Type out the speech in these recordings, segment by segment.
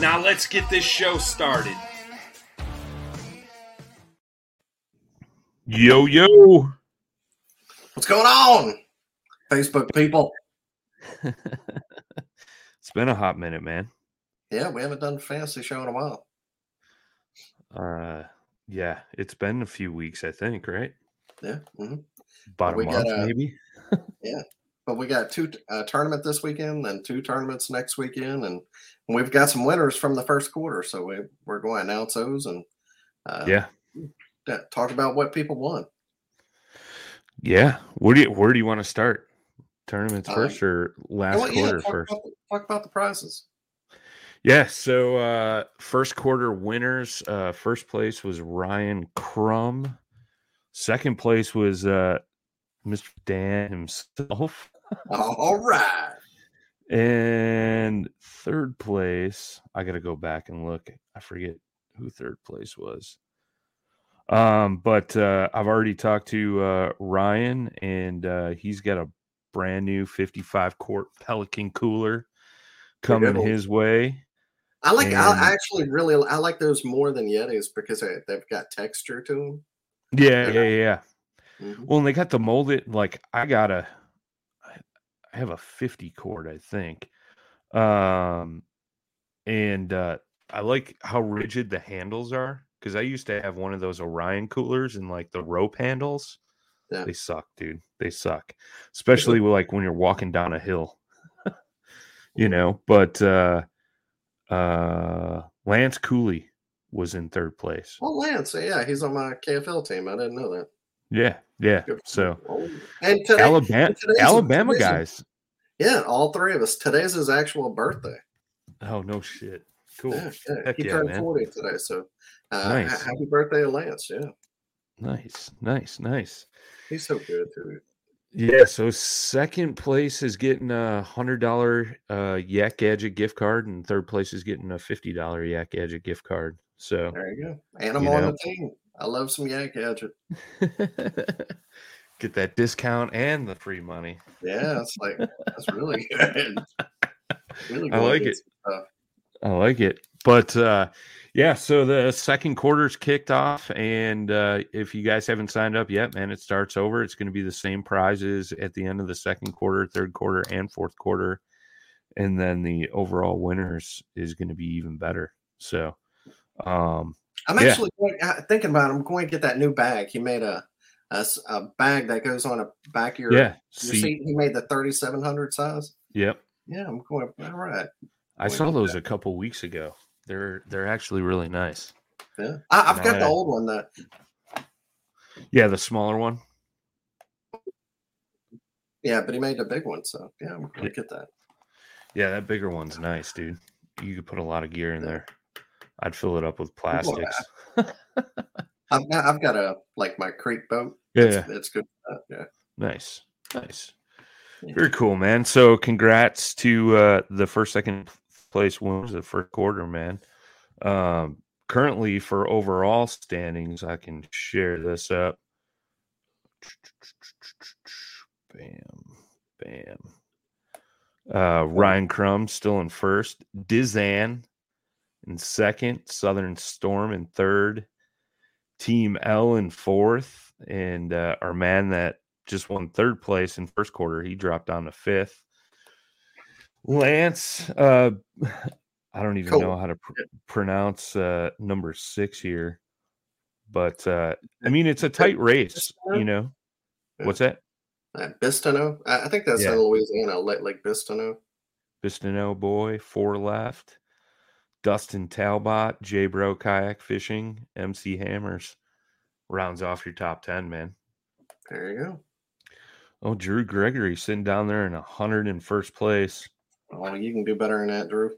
Now let's get this show started. Yo, yo. What's going on, Facebook people? it's been a hot minute, man. Yeah, we haven't done a fantasy show in a while. Uh, yeah, it's been a few weeks, I think, right? Yeah, mm-hmm. about We a month, got, uh, maybe. yeah. But we got two uh, tournament this weekend, and two tournaments next weekend, and we've got some winners from the first quarter. So we we're going to announce those and uh, yeah, yeah, talk about what people won. yeah. Where do you where do you want to start? Tournaments Um, first or last Well, yeah, quarter talk first? About the, talk about the prizes. Yeah, so uh first quarter winners, uh first place was Ryan Crum. Second place was uh Mr. Dan himself. All right. And third place, I got to go back and look. I forget who third place was. Um, but uh, I've already talked to uh, Ryan, and uh, he's got a brand new 55 quart Pelican cooler coming his way. I like. And- I actually really. I like those more than Yetis because they, they've got texture to them. Yeah, Yeah. yeah, yeah. Mhm. Well, and they got the molded. Like I got a, I have a 50 quart, I think. Um, and uh, I like how rigid the handles are because I used to have one of those Orion coolers and like the rope handles. Yeah. They suck, dude. They suck, especially like when you're walking down a hill. you know, but uh, uh, Lance Cooley was in third place. Well, Lance, yeah, he's on my KFL team. I didn't know that. Yeah, yeah. So. And today, Alabama, today's- Alabama guys. yeah, all three of us. Today's his actual birthday. Oh no shit. Cool. Yeah, yeah. He yeah, turned man. 40 today. So uh, Nice. happy birthday Lance. Yeah, Nice, nice, nice. he's so good, too. Yeah, so second place is getting a hundred dollar uh Yak Gadget gift card, and third place is getting a fifty dollar Yak Gadget gift card. So There you go. And I'm You on know. the team. I love some Yak Gadget. get that discount and the free money. Yeah, it's like, that's really good. Really I like it. Stuff. I like it. But uh yeah, so the second quarter's kicked off and uh if you guys haven't signed up yet, man, it starts over. It's going to be the same prizes at the end of the second quarter, third quarter and fourth quarter. And then the overall winners is going to be even better. So um I'm Yeah. actually going, uh, thinking about. I'm going to get that new bag. He made a a bag that goes on a back of your, yeah, your see, seat. He made the 3700 size. yep. Yeah, I'm going. All right. I saw those a couple weeks ago. They're they're actually really nice. Yeah, I, I've got Nah. the old one that Yeah, the smaller one. Yeah, but he made a big one, so yeah, I'm gonna get that. Yeah, that bigger one's nice, dude. You could put a lot of gear in Yeah. there. I'd fill it up with Well, plastics. I've got I've got a like my creek boat. Yeah, It's, it's good. Yeah. nice, nice, Yeah. very cool, man. So, congrats to uh, the first, second place winners of the first quarter, man. Um, currently, for overall standings, I can share this up. Bam, bam. Uh, Ryan Crum still in first. Dizan in second. Southern Storm in third. Team L in fourth. And uh, our man that just won third place in first quarter, he dropped down to fifth. Lance, uh, I don't even Cool. know how to pr- pronounce uh, number six here, but uh, I mean it's a tight race, you know. What's that? Uh, Bistineau. I, I think that's Yeah. in Louisiana, Lake Bistineau. Bistineau boy, four left. Dustin Talbot, J Bro Kayak Fishing, MC Hammers rounds off your top 10, man. There you go. Oh, Drew Gregory sitting down there in a hundred in first place. Oh, you can do better than that, Drew.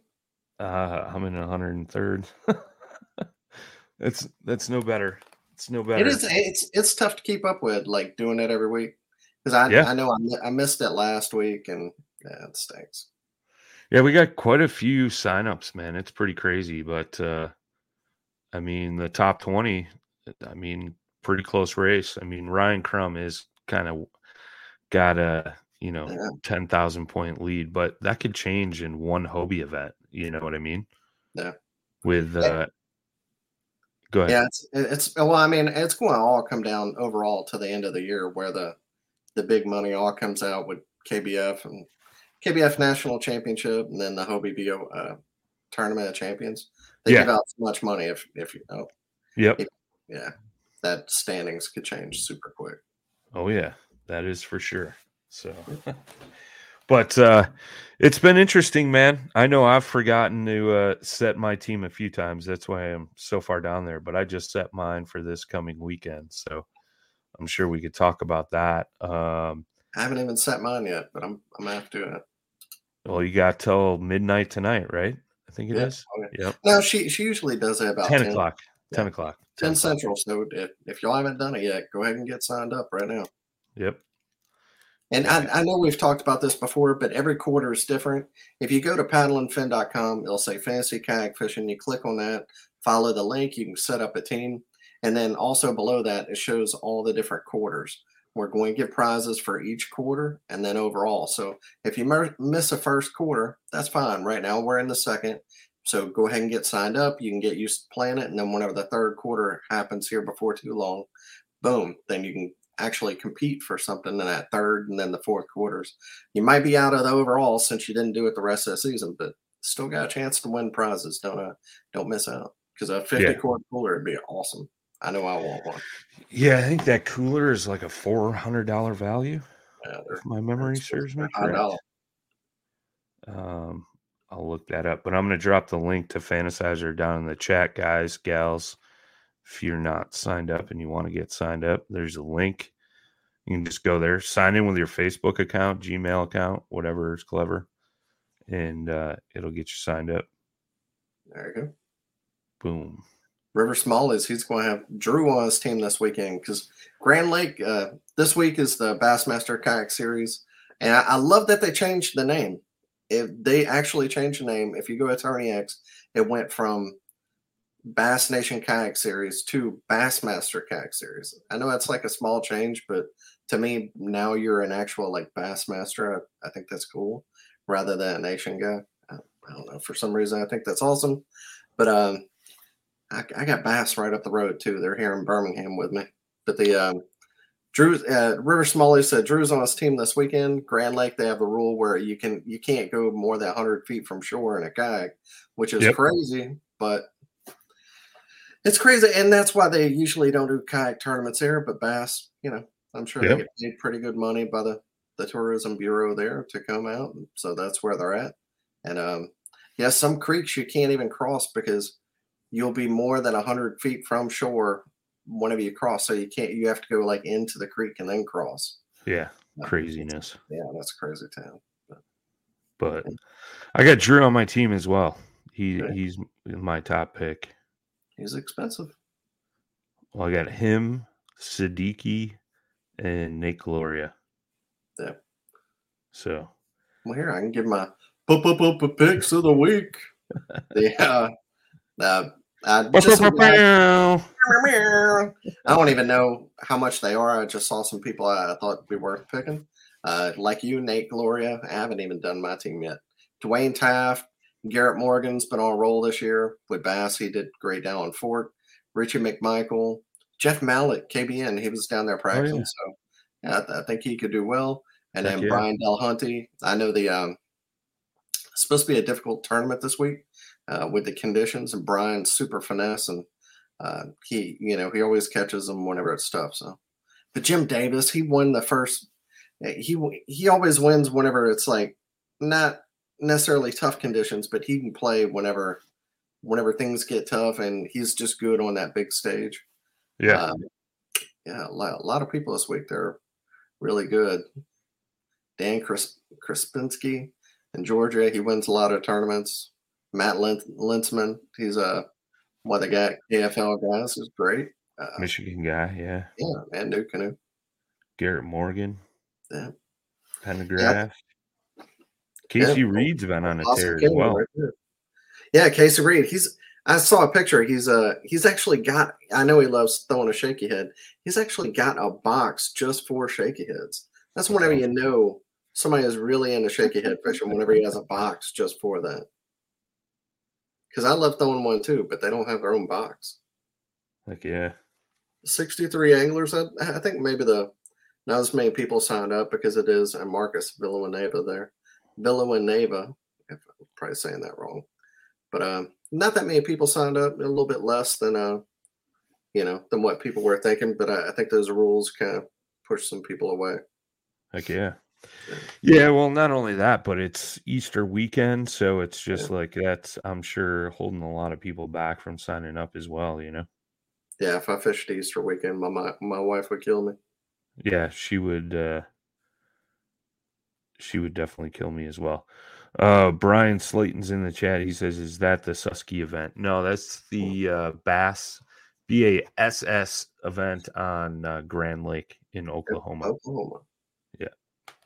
Uh, I'm in 103rd. that's that's no better. It's no better. It is. It's it's tough to keep up with, like doing it every week. Because I Yeah. I know I, I missed it last week, and yeah, it stinks. Yeah, we got quite a few signups, man. It's pretty crazy, but uh I mean, the top 20, I mean, pretty close race. I mean, Ryan Crum is kind of got a, you know, Yeah. 10,000 point lead, but that could change in one Hobie event, you know what I mean? Yeah. With uh Go ahead. Yeah, it's it's well, I mean, it's going to all come down overall to the end of the year where the the big money all comes out with KBF and KBF National Championship, and then the Hobie BO uh, Tournament of Champions. They Yeah. give out so much money if if you know, Yep. yeah, that standings could change super quick. Oh yeah, that is for sure. So, but uh, it's been interesting, man. I know I've forgotten to uh, set my team a few times. That's why I'm so far down there. But I just set mine for this coming weekend, so I'm sure we could talk about that. Um, I haven't even set mine yet, but I'm I'm gonna have to do it. Well, you got till midnight tonight, right? I think it Yeah. is. Okay. Yep, No, she she usually does it about ten 10, o'clock. Ten Yeah. o'clock. 10 o'clock. Central. So if, if y'all haven't done it yet, go ahead and get signed up right now. Yep. And I, I know we've talked about this before, but every quarter is different. If you go to paddleandfin.com, it'll say fancy kayak fishing. You click on that, follow the link, you can set up a team. And then also below that, it shows all the different quarters. We're going to give prizes for each quarter and then overall. So if you mer- miss a first quarter, that's fine. Right now, we're in the second. So go ahead and get signed up. You can get used to playing it. And then whenever the third quarter happens here before too long, boom, then you can actually compete for something in that third and then the fourth quarters. You might be out of the overall since you didn't do it the rest of the season, but still got a chance to win prizes. Don't uh, don't miss out because a 50 Yeah. quart cooler would be awesome. I know I want one. Yeah, I think that cooler is like a four hundred dollar value. Yeah, If my memory serves me correct. Um, I'll look that up, but I'm going to drop the link to Fantasizer down in the chat, guys, gals. If you're not signed up and you want to get signed up, there's a link. You can just go there, sign in with your Facebook account, Gmail account, whatever is clever, and uh, it'll get you signed up. There you go. Boom. River Smallies, he's going to have Drew on his team this weekend because Grand Lake uh, this week is the Bassmaster Kayak Series, and I, I love that they changed the name. If they actually changed the name, if you go to Tourney X, it went from Bass Nation Kayak Series to Bassmaster Kayak Series. I know that's like a small change, but to me, now you're an actual like Bassmaster. I, I think that's cool rather than a Nation guy. I, I don't know. For some reason, I think that's awesome. But um, I, I got Bass right up the road too. They're here in Birmingham with me. But the um, Drew uh, River Smalley said Drew's on his team this weekend. Grand Lake they have a rule where you can you can't go more than 100 feet from shore in a kayak, which is Yep. crazy. But it's crazy, and that's why they usually don't do kayak tournaments here. But Bass, you know, I'm sure Yep. they get paid pretty good money by the the tourism bureau there to come out, so that's where they're at. And um, yeah, some creeks you can't even cross because you'll be more than 100 feet from shore whenever you cross so you can't you have to go like into the creek and then cross Yeah, craziness. yeah that's a crazy town But I got Drew on my team as well. He Okay. he's my top pick. he's expensive Well, I got him, Siddiqui, and Nate Gloria. Yeah. So well here i can give my picks of the week the uh, uh, uh, just I don't even know how much they are. I just saw some people I thought would be worth picking. Uh, like you, Nate Gloria. I haven't even done my team yet. Dwayne Taft, Garrett Morgan's been on a roll this year with Bass. He did great down in Fort. Richie McMichael, Jeff Mallett, KBN. He was down there practicing. yeah. So yeah, I, th- I think he could do well. And then. Brian Delahunty. I know the um, supposed to be a difficult tournament this week uh, with the conditions. And Brian's super finesse and uh, he, you know, he always catches them whenever it's tough. So, but Jim Davis, he won the first. eh, He he always wins whenever it's like not necessarily tough conditions, but he can play whenever whenever things get tough, and he's just good on that big stage. yeah, Um, yeah, a lot, a lot of people this week they're really good. Dan Kris, Krispinski in Georgia, he wins a lot of tournaments. Matt Lintzman. He's a one of the guy AFL guys is great. Uh, Michigan guy, yeah. Yeah, and NuCanoe. Garrett Morgan. Yeah. Pendergraph. Yeah. Casey yeah. Reed's been on a awesome tear as well. Right yeah, Casey Reed. He's I saw a picture. He's uh he's actually got I know he loves throwing a shaky head. He's actually got a box just for shaky heads. That's whenever you know somebody is really into shaky head fishing, whenever he has a box just for that. Because I love throwing one too, but they don't have their own box. Like yeah. 63 anglers. I, I think maybe the not as many people signed up because it is and Marcus Villanueva there. Villanueva, if I'm probably saying that wrong. But um, not that many people signed up, a little bit less than uh, you know, than what people were thinking. But I, I think those rules kind of push some people away. Heck yeah. Yeah, well, not only that, but it's Easter weekend, so it's just yeah. like that's I'm sure holding a lot of people back from signing up as well. You know. Yeah, if I fished Easter weekend, my my, my wife would kill me. Yeah, she would. uh She would definitely kill me as well. Uh Brian Slayton's in the chat. He says, "Is that the Susky event?" No, that's the uh Bass B A S S event on uh, Grand Lake in Oklahoma. Oklahoma.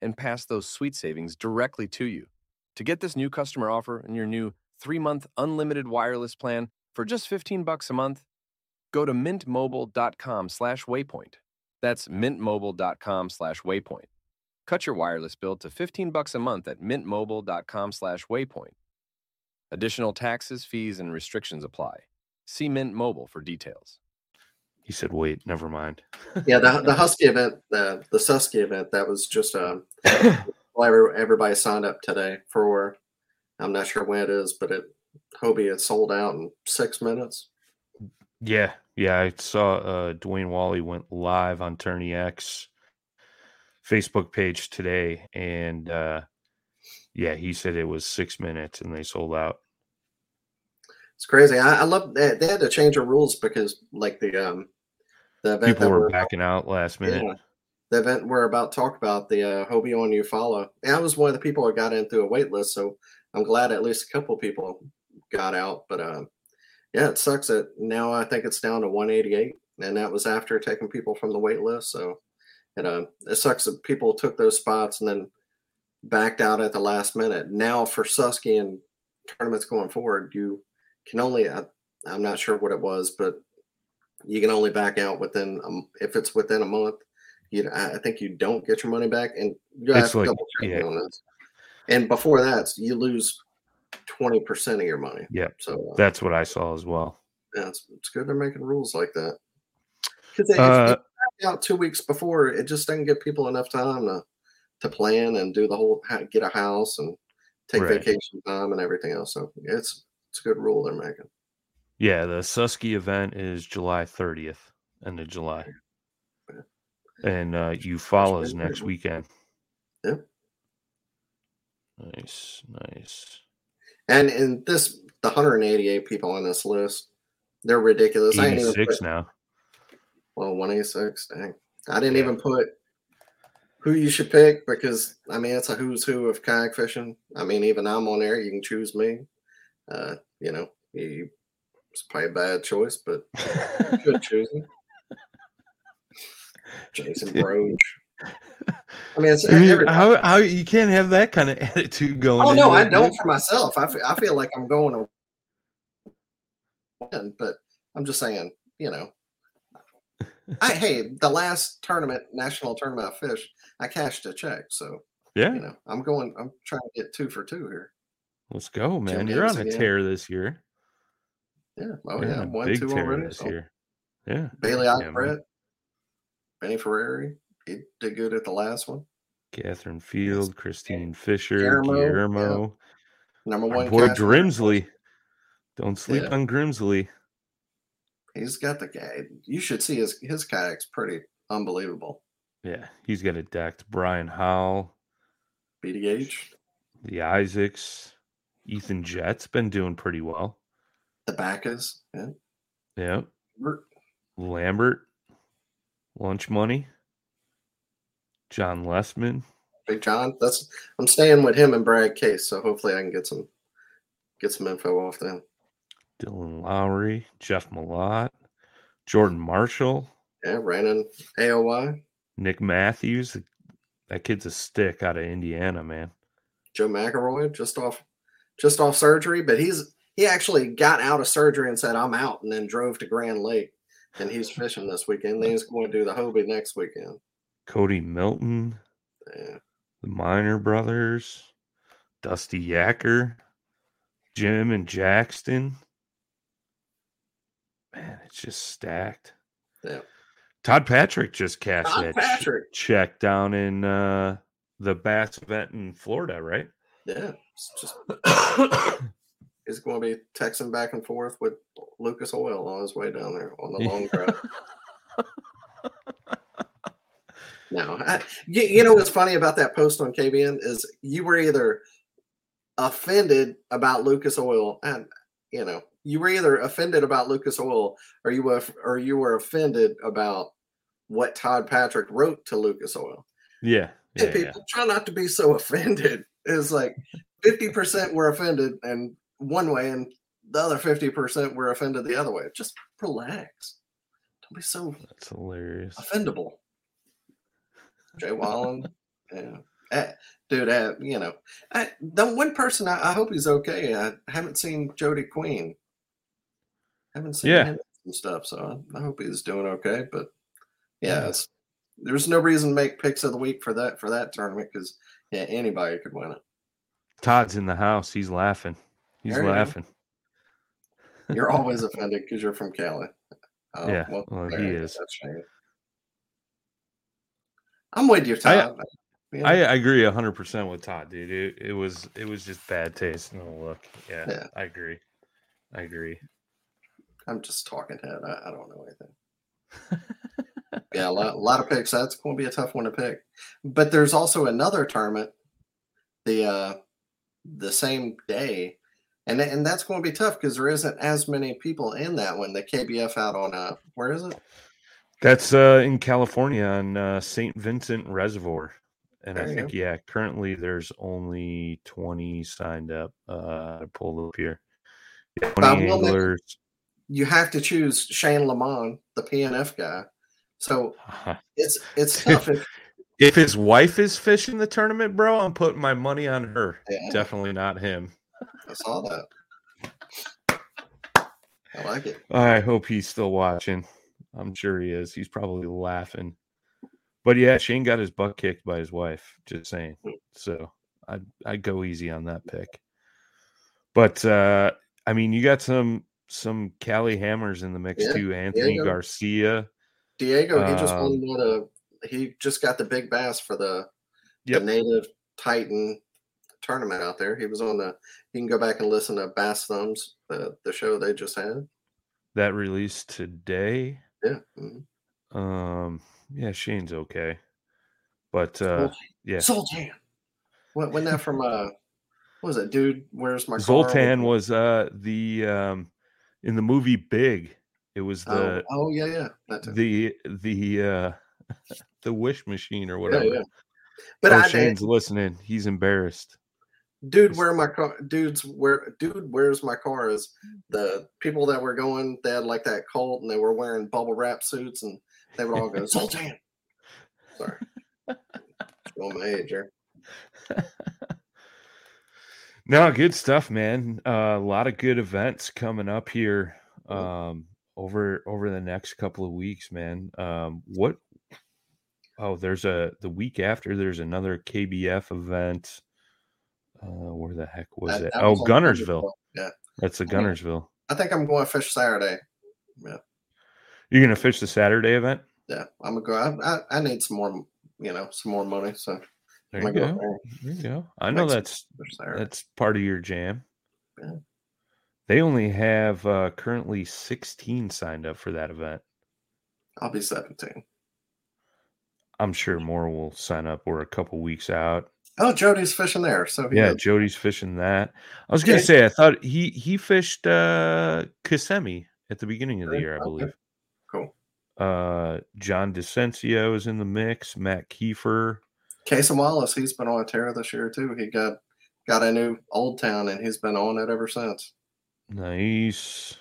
and pass those sweet savings directly to you. To get this new customer offer and your new 3-month unlimited wireless plan for just 15 bucks a month, go to mintmobile.com/waypoint. That's mintmobile.com/waypoint. Cut your wireless bill to 15 bucks a month at mintmobile.com/waypoint. Additional taxes, fees, and restrictions apply. See Mint Mobile for details. He said, "Wait, never mind." yeah, the the Husky event, the the Susky event, that was just um, everybody signed up today for. I'm not sure when it is, but it Hobie it sold out in six minutes. Yeah, yeah, I saw uh, Dwayne Wally went live on Tourney X Facebook page today, and uh, yeah, he said it was six minutes and they sold out. It's crazy. I, I love that they had to change the rules because, like the um, the event people were backing out last minute. Yeah, the event we're about to talk about, the uh, Hobie on Eufaula. And I was one of the people that got in through a wait list, so I'm glad at least a couple people got out. But uh, yeah, it sucks that now I think it's down to 188, and that was after taking people from the wait list. So it uh, it sucks that people took those spots and then backed out at the last minute. Now for Susky and tournaments going forward, you can only uh, I'm not sure what it was, but you can only back out within um, if it's within a month. You, know, I think you don't get your money back, and you have to like, double check yeah. on this. And before that, you lose twenty percent of your money. Yeah, so uh, that's what I saw as well. Yeah, it's, it's good they're making rules like that. Because uh, out two weeks before, it just doesn't give people enough time to to plan and do the whole get a house and take right. vacation time and everything else. So it's it's a good rule they're making. Yeah, the Susky event is July 30th, end of July. And uh Eufaula's next weekend. Yeah. Nice, nice. And in this the 188 people on this list, They're ridiculous. I ain't even 86 put, now. well, 186. Dang. I didn't Yeah. even put who you should pick because I mean it's a who's who of kayak fishing. I mean, even I'm on there. You can choose me. Uh, you know, you, it's probably a bad choice, but choose me. Jason Broach. I mean, it's I mean, how, how you can't have that kind of attitude going. Oh no, I don't for myself. I feel, I feel like I'm going to win, but I'm just saying, you know. I hey, the last tournament, national tournament I fished, I cashed a check. So Yeah, you know, I'm going. I'm trying to get two for two here. let's go, man. Jim You're on a yeah. tear this year. Yeah. Oh You're yeah, one two already. this So, year. Yeah, Bailey Yeah, man. Benny Ferrari. He did good at the last one. Catherine Field, Christine Fisher, Guillermo, yeah. Guillermo, Number our one. boy. Grimsley. Don't sleep Yeah. on Grimsley. He's got the guy. You should see his his kayak's pretty unbelievable. Yeah, he's got it decked. Brian Howell, BDH, the Isaacs, Ethan Jett's been doing pretty well. The Bacchus, yeah. Yeah, We're- Lambert, Lunch Money, John Lessman. Big John. That's I'm staying with him and Brad Case, so hopefully I can get some get some info off them. Dylan Lowry, Jeff Malott, Jordan Marshall, Yeah, Brandon AOY, Nick Matthews. That kid's a stick out of Indiana, man. Joe McElroy, just off just off surgery, but he's he actually got out of surgery and said I'm out, and then drove to Grand Lake, and he's fishing this weekend. Then he's going to do the Hobie next weekend. Cody Milton, Yeah, the Minor Brothers, Dusty Yacker, Jim and Jackson. Man, it's just stacked. Yeah. Todd Patrick just cast Todd that Patrick. check down in uh, the Bass event in Florida, right? Yeah, it's just he's going to be texting back and forth with Lucas Oil on his way down there on the Yeah. long drive. No, I, you, you know what's funny about that post on KBN is you were either offended about Lucas Oil, and you know you were either offended about Lucas Oil or you were or you were offended about what Todd Patrick wrote to Lucas Oil. yeah. Hey, Yeah, yeah. people, try not to be so offended. It's like fifty percent were offended and one way, and the other fifty percent were offended the other way. Just relax. Don't be so That's hilarious. offendable. Jay Wallen, yeah, Eh, dude. Uh, you know, I, the one person I, I hope he's okay. I haven't seen Jody Queen. Haven't seen Yeah. him and stuff, so I, I hope he's doing okay. But yeah, it's there's no reason to make picks of the week for that for that tournament because yeah, anybody could win it. Todd's in the house. He's laughing. He's There you laughing. You're always offended because you're from Cali. Oh, Yeah, well, there he is. I'm with you, Todd. You know, I, I agree hundred percent with Todd, dude. It, it was it was just bad taste. No look. Yeah, Yeah. I agree. I agree. I'm just talking head. I, I don't know anything. yeah, a lot, a lot of picks. That's going to be a tough one to pick. But there's also another tournament, the uh, the same day, and and that's going to be tough because there isn't as many people in that one. The KBF out on uh, where is it? That's uh, in California on uh, San Vicente Reservoir. And I There you think, yeah, currently there's only 20 signed up. Uh, I pulled up here. Yeah, 20 Bob Wilmot. anglers. You have to choose Shane Lamont, the PNF guy. So it's it's tough. If, If his wife is fishing the tournament, bro, I'm putting my money on her. yeah, Definitely not him. I saw that. I like it. I hope he's still watching. I'm sure he is. He's probably laughing. But yeah, Shane got his butt kicked by his wife. Just saying. So I I go easy on that pick. But uh I mean, you got some some Cali hammers in the mix Yeah, too. Anthony Diego. Garcia. Diego, he just won Um, the he just got the big bass for the, Yep. the native Titan tournament out there. He was on the you can go back and listen to Bass Thumbs, the the show they just had. That released today. Yeah. mhm. Um yeah, Shane's okay. But uh yeah. Zoltan. What when that from uh what was it, dude? Where's my car? Zoltan was uh the um in the movie Big. It was the oh, oh yeah, yeah. The the uh the wish machine or whatever. yeah. But oh, I, Shane's listening. He's embarrassed. Dude, where my car, dudes, where, dude, where's my car? Is the people that were going? They had like that cult, and they were wearing bubble wrap suits, and they would all go Zoltan. Sorry, showing my age here. No, good stuff, man. Uh, a lot of good events coming up here um, over over the next couple of weeks, man. Um, what? Oh, there's a the week after. There's another KBF event. Uh, where the heck was That- it? that Oh, was Guntersville. Yeah, That's the Guntersville. I think I'm going to fish Saturday. Yeah, you're gonna fish the Saturday event. Yeah, I'm gonna go. I, I, I need some more, you know, some more money. So There you go. go There you go. I know that's that's part of your jam. Yeah. They only have uh, currently 16 signed up for that event. I'll be 17. I'm sure more will sign up. We're a couple weeks out. Oh, Jody's fishing there. So Yeah, knows. Jody's fishing that. I was gonna Okay. say I thought he he fished uh Kissimmee at the beginning of the year, I okay. believe. cool. Uh John DeCencio is in the mix, Matt Kiefer. Case Wallace, he's been on a tear this year too. He got got a new Old Town, and he's been on it ever since. Nice.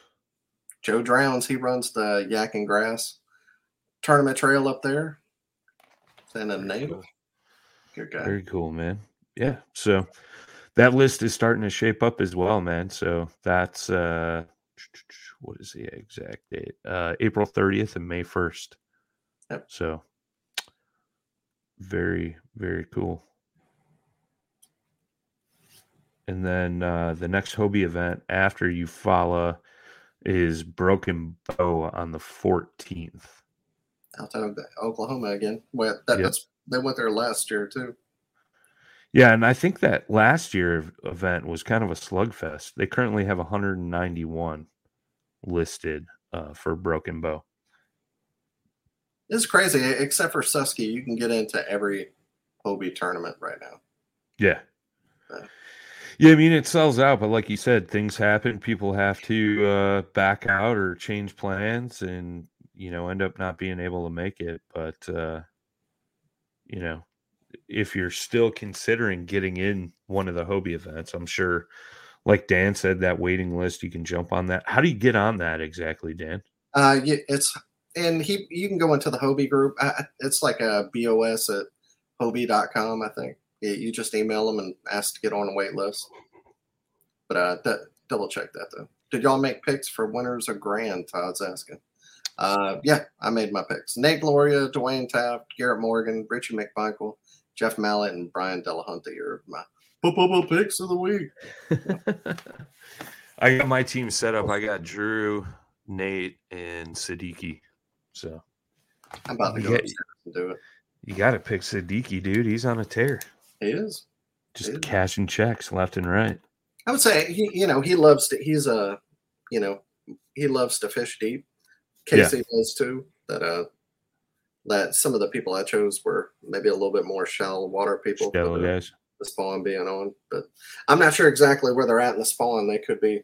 Joe Drowns, he runs the Yak and Grass tournament trail up there. And a native. Good guy. Very cool, man. Yeah. So that list is starting to shape up as well, man. So that's uh what is the exact date? Uh April 30th and May 1st. Yep. So very, very cool. And then uh the next Hobie event after Eufaula is Broken Bow on the 14th. Out to Oklahoma again. Well, that, Yep. that's they went there last year too. Yeah, and I think that last year event was kind of a slugfest. They currently have 191 listed uh, for Broken Bow. It's crazy, except for Susky, you can get into every Hobie tournament right now. Yeah. Yeah. Yeah, I mean it sells out, but like you said, things happen. People have to uh, back out or change plans, and you know end up not being able to make it. But uh, you know, if you're still considering getting in one of the Hobie events, I'm sure, like Dan said, that waiting list you can jump on that. How do you get on that exactly, Dan? Uh, yeah, it's and he you can go into the Hobie group. It's like a BOS at Hobie.com, I think. You just email them and ask to get on a wait list. But uh, d- double check that though. Did y'all make picks for winners or grand? Todd's asking. Uh, yeah, I made my picks. Nate Gloria, Dwayne Taft, Garrett Morgan, Richie McMichael, Jeff Mallett, and Brian Delahunty are my boop picks of the week. I got my team set up. I got Drew, Nate, and Siddiqui. So I'm about to go and do it. you got to pick Siddiqui, dude. He's on a tear, He is. just Dude. cashing checks left and right. I would say he, you know, he loves to. He's a, you know, he loves to fish deep. Yeah. Casey does too. That uh, that some of the people I chose were maybe a little bit more shallow water people. Shallow the, guys. the spawn being on, but I'm not sure exactly where they're at in the spawn. They could be,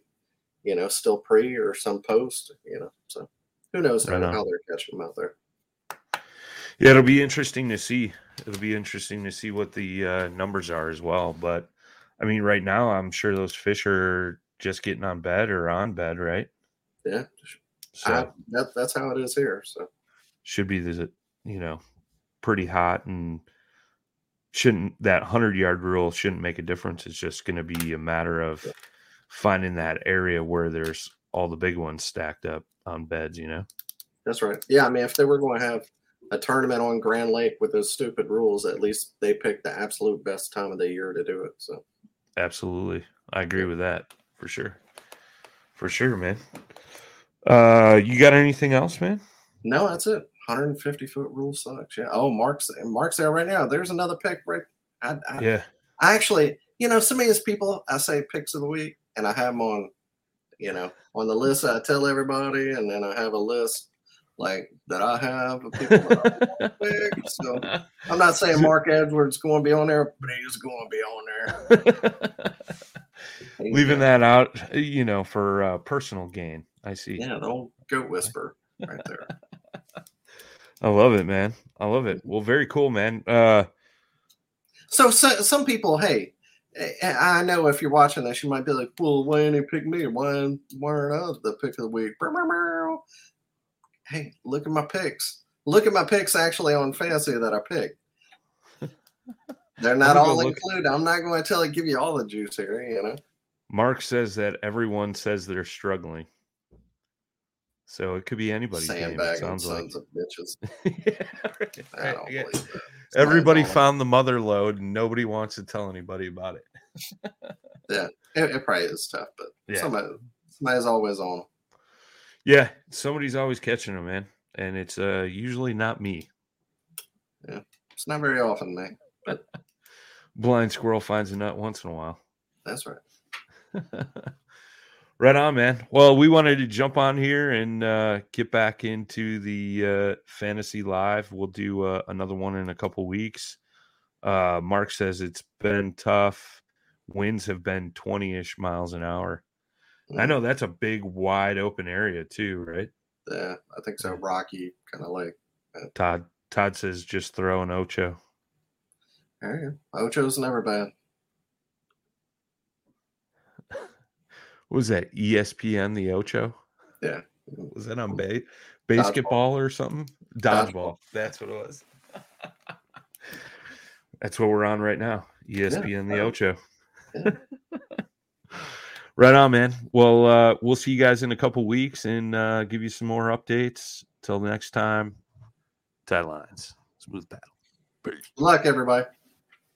you know, still pre or some post. You know, so who knows Right how, on. how they're catching them out there. Yeah, it'll be interesting to see. It'll be interesting to see what the uh, numbers are as well. But I mean, right now, I'm sure those fish are just getting on bed or on bed, right? Yeah, So I, that, that's how it is here. So. Should be the you know pretty hot and shouldn't that 100 yard rule shouldn't make a difference. It's just going to be a matter of finding that area where there's all the big ones stacked up on beds you know? That's right. Yeah, I mean, if they were going to have a tournament on Grand Lake with those stupid rules, at least they picked the absolute best time of the year to do it. So. Absolutely. I agree with that for sure. For sure man uh you got anything else man no, that's it. 150 foot rule sucks. Yeah. Oh, Mark's Mark's there right now. There's another pick. Right. I, I, yeah I actually, you know, some of these people, I say picks of the week, and I have them on, you know, on the list. I tell everybody, and then I have a list like that I have of people I pick. So I'm not saying Mark Edwards going to be on there, but he's going to be on there. Leaving that out, you know, for uh, personal gain. I see. Yeah, the old goat whisper right there. I love it, man. I love it. Well, very cool, man. Uh, So, so some people, hey, eh, I know if you're watching this, you might be like, "Well, why didn't he pick me? Why why aren't I the pick of the week?" Hey, look at my picks. Look at my picks actually on fantasy that I picked. They're not all included. I'm not going to tell you give you all the juice here. You know, Mark says that everyone says they're struggling. So it could be anybody's game. It sandbagging sounds like. sons of bitches. Yeah, right, I don't yeah. believe that. Everybody found the mother load and nobody wants to tell anybody about it. yeah, It, it probably is tough, but Yeah. somebody somebody's always on. Yeah, somebody's always catching them, man. And it's uh usually not me. Yeah, it's not very often, man. But... Blind squirrel finds a nut once in a while. That's right. right on, man. Well, we wanted to jump on here and uh, get back into the uh, fantasy live. We'll do uh, another one in a couple weeks. Uh, Mark says it's been tough. Winds have been 20 ish miles an hour. I know that's a big, wide open area, too, right? Yeah, I think so. Rocky kind of like. Todd Todd says just throw an Ocho. You go. Ocho's never bad. What was that? ESPN, the Ocho? Yeah. Was that on ba- basketball or something? Dodgeball. Dodgeball. That's what it was. That's what we're on right now. ESPN, the Oh. Ocho. Yeah. right on, man. Well, uh, we'll see you guys in a couple weeks and uh, give you some more updates. Till next time, tight lines, smooth battle. Peace. Good luck, everybody.